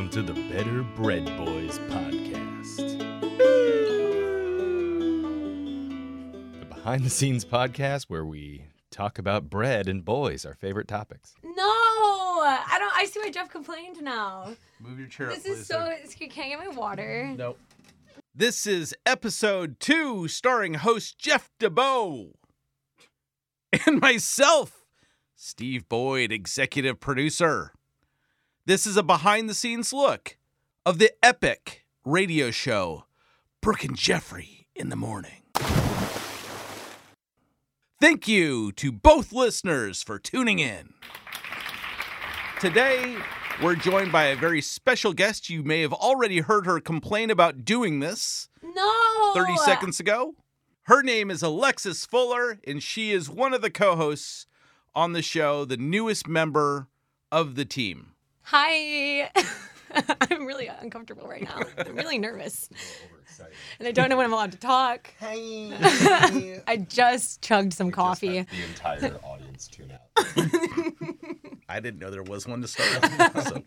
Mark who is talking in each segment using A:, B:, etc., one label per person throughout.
A: Welcome to the Better Bread Boys podcast. The behind the scenes podcast where we talk about bread and boys, our favorite topics.
B: No, I don't. I see why Jeff complained now.
C: Move your chair
B: This
C: up,
B: is
C: please,
B: so.
C: sir.
B: Can't get my water.
C: Nope. This is episode two, starring host Jeff DeBoe and myself, Steve Boyd, executive producer. This is a behind the scenes look of the epic radio show Brooke and Jeffrey in the Morning. Thank you to both listeners for tuning in. Today, we're joined by a very special guest. You may have already heard her complain about doing this
B: No.
C: 30 seconds ago. Her name is Alexis Fuller, and she is one of the co hosts on the show, the newest member of the team.
B: Hi. I'm really uncomfortable right now. I'm really nervous, and I don't know when I'm allowed to talk.
D: Hey.
B: I just chugged some coffee.
D: the entire audience tune out.
C: I didn't know there was one to start with. so,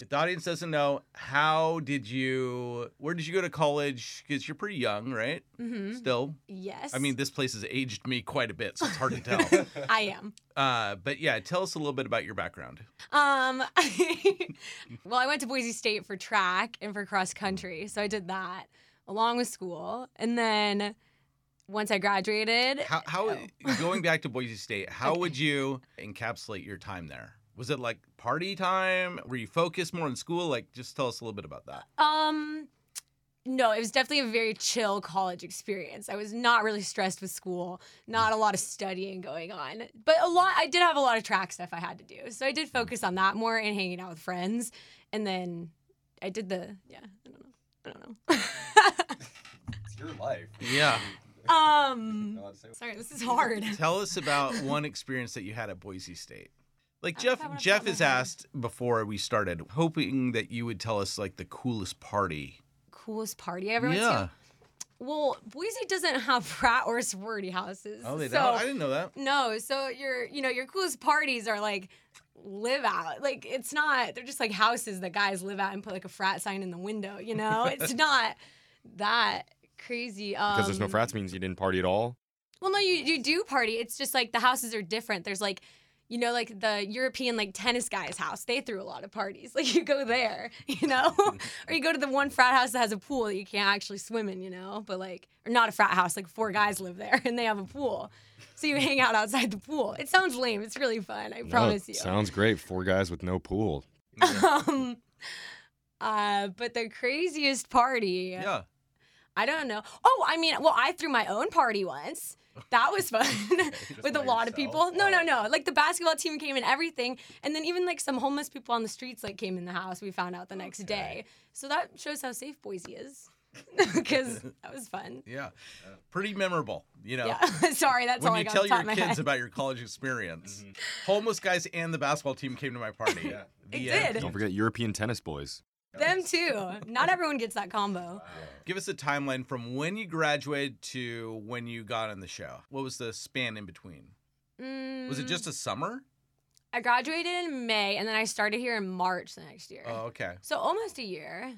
C: if the audience doesn't know, how did you, where did you go to college? Because you're pretty young, right?
B: hmm
C: Still.
B: Yes.
C: I mean, this place has aged me quite a bit, so it's hard to tell.
B: I am.
C: Uh, but yeah, tell us a little bit about your background.
B: Um, well, I went to Boise State for track and for cross country, so I did that along with school, and then once I graduated,
C: How, how
B: Oh.
C: going back to Boise State, how
B: Okay.
C: would you encapsulate your time there? Was it like party time? Were you focused more on school? Like, just tell us a little bit about that.
B: Um, no, it was definitely a very chill college experience. I was not really stressed with school, not a lot of studying going on, but a lot. I did have a lot of track stuff I had to do, so I did focus on that more and hanging out with friends. And then I did the yeah. I don't know. I don't know.
D: It's your life.
C: Yeah.
B: um,
D: Know how to say-
B: sorry, this is hard.
C: Tell us about one experience that you had at Boise State. Like
B: I
C: Jeff,
B: don't have one off the
C: Jeff
B: top of
C: has asked before we started, hoping that you would tell us like the coolest party.
B: Coolest party I ever went
C: yeah.
B: to. Well, Boise doesn't have frat or sorority houses.
C: Oh, they
B: so
C: don't. I didn't know that.
B: No, so your you know your coolest parties are like live out. Like it's not. They're just like houses that guys live at and put like a frat sign in the window. You know, it's not that crazy. Um,
A: Because there's no frats means you didn't party at all.
B: Well, no, you you do party. It's just like the houses are different. There's like. You know, like the European like tennis guy's house, they threw a lot of parties. Like you go there, you know, or you go to the one frat house that has a pool that you can't actually swim in, you know, but like, or not a frat house, like four guys live there and they have a pool, so you hang out outside the pool. It sounds lame. It's really fun. I
A: No,
B: promise you.
A: Sounds great. Four guys with no pool.
B: um, uh, but the craziest party,
C: Yeah.
B: I don't know. Oh, I mean, well, I threw my own party once. That was fun with a
D: by
B: lot of people. No, no, no. Like the basketball team came and everything, and then even like some homeless people on the streets like came in the house. We found out the next day. So that shows how safe Boise is, because that was fun.
C: Yeah. Uh, pretty memorable, you know.
B: Yeah. Sorry, that's
C: when
B: all I
C: you
B: got
C: tell
B: off the top
C: your kids
B: head.
C: about your college experience, mm-hmm. homeless guys and the basketball team came to my party.
D: Yeah.
B: It
C: end.
B: did.
A: Don't forget European tennis boys.
B: Them too. Not everyone gets that combo.
C: Give us a timeline from when you graduated to when you got on the show. What was the span in between? Was it
B: Mm,
C: just a summer?
B: I graduated in May, and then I started here in March the next year.
C: Oh, okay.
B: So almost a year,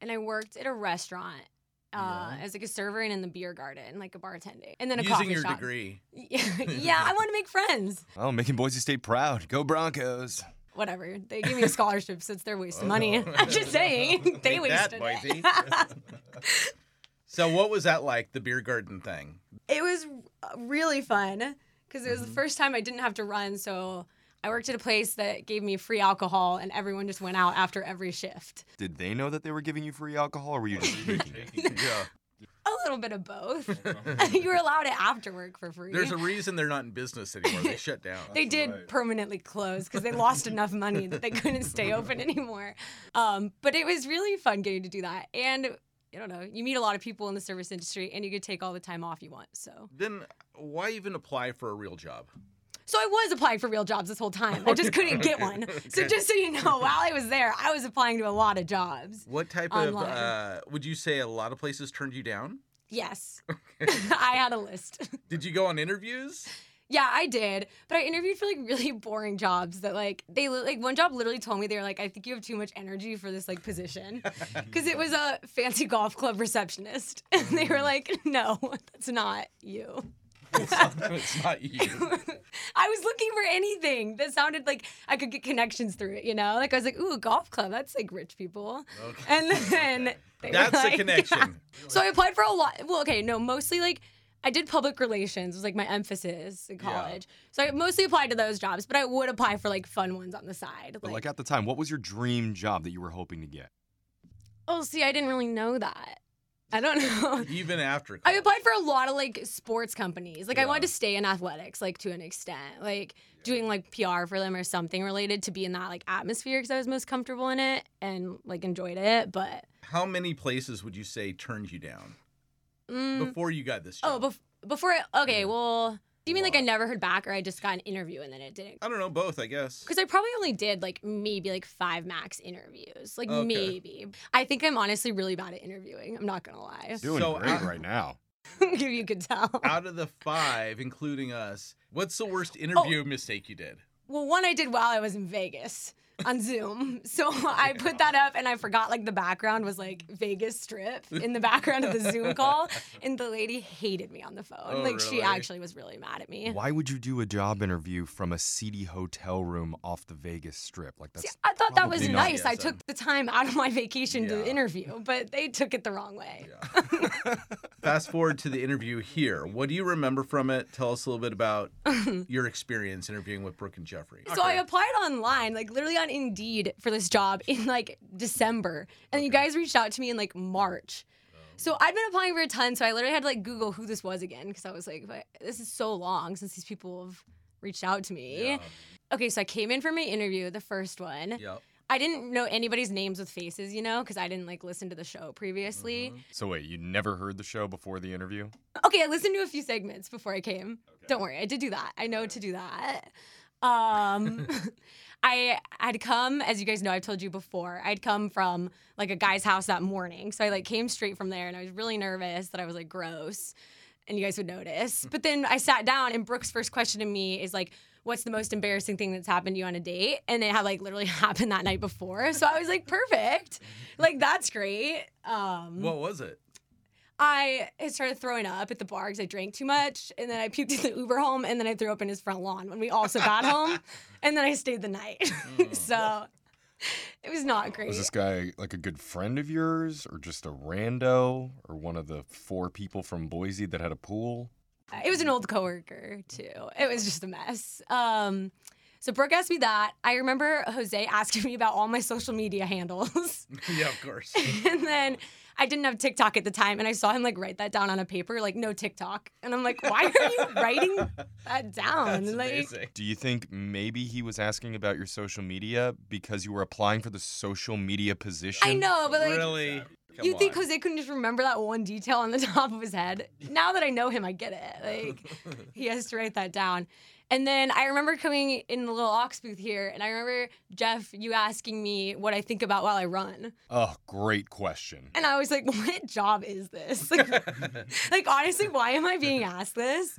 B: and I worked at a restaurant uh, as like a server and in the beer garden, like a bartending, and then a
C: Using
B: coffee
C: your
B: shop.
C: degree.
B: yeah, I want to make friends.
A: Oh, making Boise State proud. Go Broncos.
B: Whatever. They gave me a scholarship, so it's their waste of
C: Oh.
B: money. I'm just saying they
C: Take
B: wasted
C: Boise.
B: it.
C: So what was that like, the beer garden thing?
B: it was really fun because it was
C: Mm-hmm.
B: the first time I didn't have to run. So I worked at a place that gave me free alcohol, and everyone just went out after every shift.
A: Did they know that they were giving you free alcohol, or were you just taking it?
C: yeah.
B: A little bit of both. you were allowed it after work for free.
C: There's a reason they're not in business anymore. They shut down.
B: they did
D: right.
B: permanently close because they lost enough money that they couldn't stay open anymore. Um, but it was really fun getting to do that. And I don't know, you meet a lot of people in the service industry and you could take all the time off you want. So
C: Then why even apply for a real job?
B: So I was applying for real jobs this whole time. I just couldn't get one. So
C: Okay.
B: just so you know, while I was there, I was applying to a lot of jobs.
C: What type of uh, would you say a lot of places turned you down?
B: Yes. I had a list.
C: Did you go on interviews?
B: Yeah, I did, but I interviewed for like really boring jobs that like they like one job literally told me they were like I think you have too much energy for this like position because it was a fancy golf club receptionist and they were mm-hmm. like no that's not you.
C: it's not you.
B: I was looking for anything that sounded like I could get connections through it, you know? Like I was like, ooh, a golf club, that's like rich people.
C: Okay.
B: And then they
C: That's
B: like-
C: connection.
B: So I applied for a lot. Well, okay, no, mostly like I did public relations was like my emphasis in
C: Yeah.
B: college. So I mostly applied to those jobs, but I would apply for like fun ones on the side.
A: But like at the time, what was your dream job that you were hoping to get?
B: oh, see, I didn't really know that. I don't know.
C: Even after.
B: I applied for a lot of like sports companies. Like I wanted to stay in athletics, like to an extent, like doing like PR for them or something related to be in that like atmosphere because I was most comfortable in it and like enjoyed it. But
C: How many places would you say turned you down
B: mm,
C: before you got this
B: oh,
C: job?
B: bef- before I, okay,
C: Yeah.
B: well, do you mean like I never heard back or I just got an interview and then it didn't?
C: I don't know, both, I guess.
B: Because I probably only did like maybe like five max interviews, like
C: Okay.
B: maybe. I think I'm honestly really bad at interviewing. I'm not gonna lie.
A: Doing
C: So,
A: great
C: uh,
A: right now.
B: if you could tell.
C: Out of the five, including us, what's the worst
B: Oh.
C: interview mistake you did?
B: Well, one I did while I was in Vegas on Zoom. So I put that up and I forgot like the background was like Vegas Strip in the background of the Zoom call. And the lady hated me on the phone.
C: Oh,
B: like she actually was really mad at me.
A: Why would you do a job interview from a seedy hotel room off the Vegas Strip? Like that's
B: See, I thought that was nice. I took uh, the time out of my vacation
C: Yeah.
B: to interview, but they took it the wrong way.
C: Fast forward to the interview here. What do you remember from it? Tell us a little bit about your experience interviewing with Brooke and Jeffrey.
B: So I applied online, like literally on Indeed for this job in like December. And you guys reached out to me in like March. So I'd been applying for a ton. So I literally had to like Google who this was again because I was like, "But this is so long since these people have reached out to me.
C: Yeah.
B: Okay, so I came in for my interview, the first one.
C: Yep.
B: I didn't know anybody's names with faces, you know, because I didn't like listen to the show previously.
C: Mhm.
A: So wait, you never heard the show before the interview?
B: Okay, I listened to a few segments before I came. Don't worry, I did do that. I know to do that. Um, I had come, as you guys know, I've told you before. I'd come from like a guy's house that morning, so I like came straight from there, and I was really nervous that I was like gross, and you guys would notice. But then I sat down, and Brooke's first question to me is like, "What's the most embarrassing thing that's happened to you on a date?" And it had like literally happened that night before, so I was like, "Perfect, like that's great." Um,
C: What was it?
B: I started throwing up at the bar because I drank too much, and then I puked in the Uber home, and then I threw up in his front lawn when we also got home, and then I stayed the night. so it was not great.
A: Was this guy like a good friend of yours, or just a rando, or one of the four people from Boise that had a pool?
B: It was an old coworker too. It was just a mess. Um, so Brooke asked me that. I remember Jose asking me about all my social media handles,
C: yeah, of course.
B: and then. I didn't have TikTok at the time, and I saw him like write that down on a paper, like no TikTok, and I'm like, why are you writing that down?
C: That's
B: like,
C: amazing.
A: Do you think maybe he was asking about your social media because you were applying for the social media position?
B: I know, but like,
C: really? Come
B: you think
C: on.
B: Jose couldn't just remember that one detail on the top of his head? Now that I know him, I get it. Like he has to write that down. And then I remember coming in the little aux booth here, and I remember Jeff, you asking me what I think about while I run,
A: Oh, great question.
B: and I was like, "What job is this? Like, like honestly, why am I being asked this?"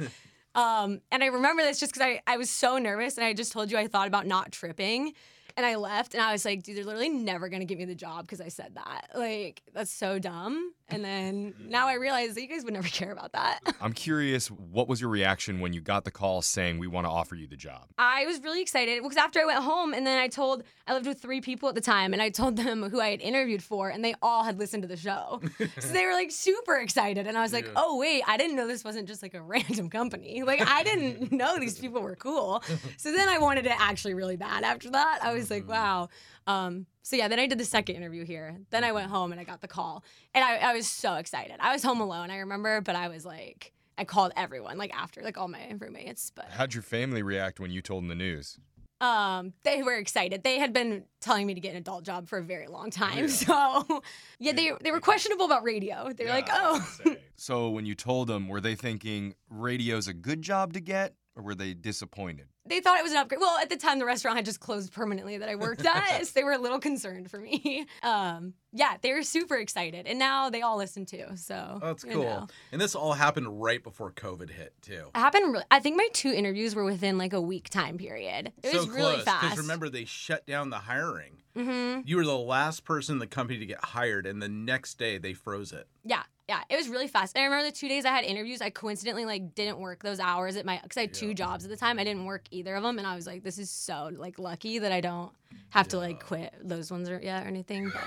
B: Um, and I remember this just because I, I was so nervous, and I just told you I thought about not tripping. And I left, and I was like, dude, they're literally never gonna give me the job because I said that. Like, that's so dumb. And then now I realize that you guys would never care about that.
A: I'm curious, what was your reaction when you got the call saying we want to offer you the job?
B: I was really excited because after I went home, and then I told, I lived with three people at the time, and I told them who I had interviewed for, and they all had listened to the show. so they were like super excited. And I was like,
C: Yeah.
B: oh, wait, I didn't know this wasn't just like a random company. Like, I didn't know these people were cool. So then I wanted it actually really bad after that. I was like, wow. Um, so yeah, then I did the second interview here. Then I went home and I got the call. And I, I was so excited. I was home alone, I remember, but I was like, I called everyone, like after, like all my roommates. But
A: How'd your family react when you told them the news?
B: um, they were excited. They had been telling me to get an adult job for a very long time.
C: Yeah.
B: So yeah, they they were questionable about radio. They were like, oh,
A: So when you told them, were they thinking radio's a good job to get, or were they disappointed?
B: they thought it was an upgrade. Well, at the time, the restaurant had just closed permanently that I worked at, so they were a little concerned for me. Um, yeah, they were super excited, and now they all listen too. So
C: Oh, that's cool.
B: know.
C: And this all happened right before COVID hit, too.
B: It happened. Really, I think my two interviews were within like a week time period. It
C: so
B: was really
C: close.
B: Because
C: remember, they shut down the hiring.
B: hmm
C: You were the last person in the company to get hired, and the next day they froze it.
B: Yeah, yeah, it was really fast. And I remember the two days I had interviews, I coincidentally like didn't work those hours at my because I had two jobs at the time. I didn't work either of them, and I was like, this is so like lucky that I don't have to like quit those ones or yeah or anything.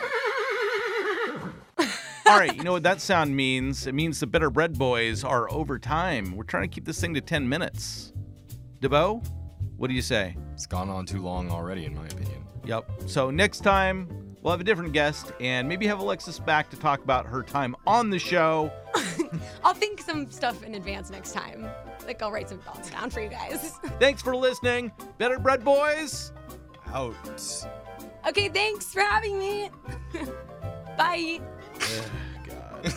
C: All right, you know what that sound means? It means the Better Bread Boys are over time. We're trying to keep this thing to 10 minutes. DeBo, what do you say?
A: It's gone on too long already, in my opinion.
C: Yep. So next time, we'll have a different guest and maybe have Alexis back to talk about her time on the show.
B: I'll think some stuff in advance next time. Like I'll write some thoughts down for you guys.
C: Thanks for listening. Better Bread Boys.
A: Out.
B: okay, thanks for having me. Bye.
C: God.